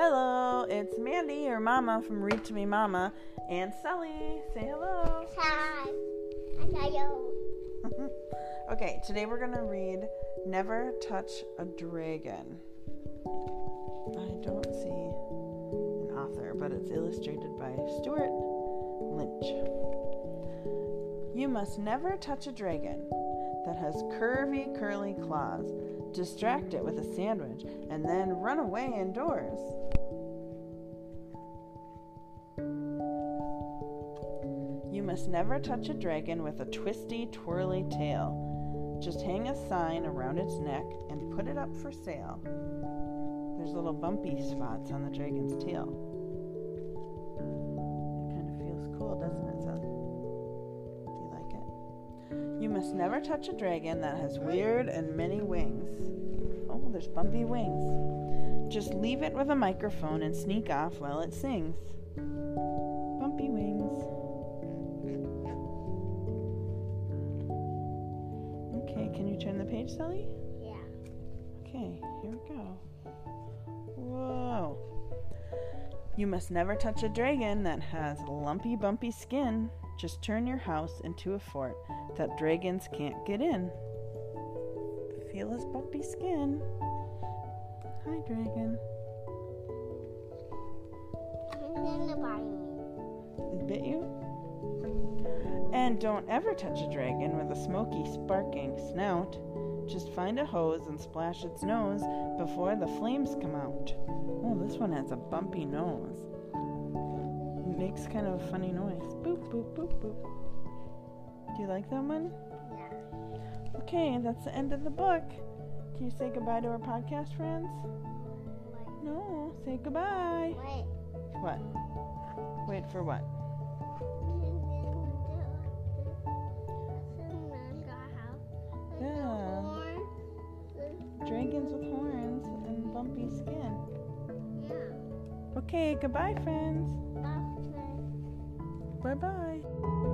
it's Mandy, your mama from Read to Me Mama, and Sally. Say hello. Hi. Hello. okay, today we're going to read Never Touch a Dragon. I don't see an author, but it's illustrated by Stuart Lynch. You must never touch a dragon that has curvy, curly claws. Distract it with a sandwich and then run away indoors. You must never touch a dragon with a twisty, twirly tail. Just hang a sign around its neck and put it up for sale. There's little bumpy spots on the dragon's tail. It kind of feels cool, doesn't it, must never touch a dragon that has weird and many wings. Oh, there's bumpy wings. Just leave it with a microphone and sneak off while it sings. Bumpy wings. Okay, can you turn the page, Sally? Yeah. Okay, here we go. You must never touch a dragon that has lumpy, bumpy skin. Just turn your house into a fort that dragons can't get in. Feel his bumpy skin. Hi, dragon. Bit you? And don't ever touch a dragon with a smoky, sparking snout. Just find a hose and splash its nose before the flames come out. Oh, this one has a bumpy nose. It makes kind of a funny noise. Boop, boop, boop, boop. Do you like that one? Yeah. Okay, that's the end of the book. Can you say goodbye to our podcast friends? Wait. No, say goodbye. Wait. What? Wait for what? Skin. Okay, goodbye, friends. Bye bye.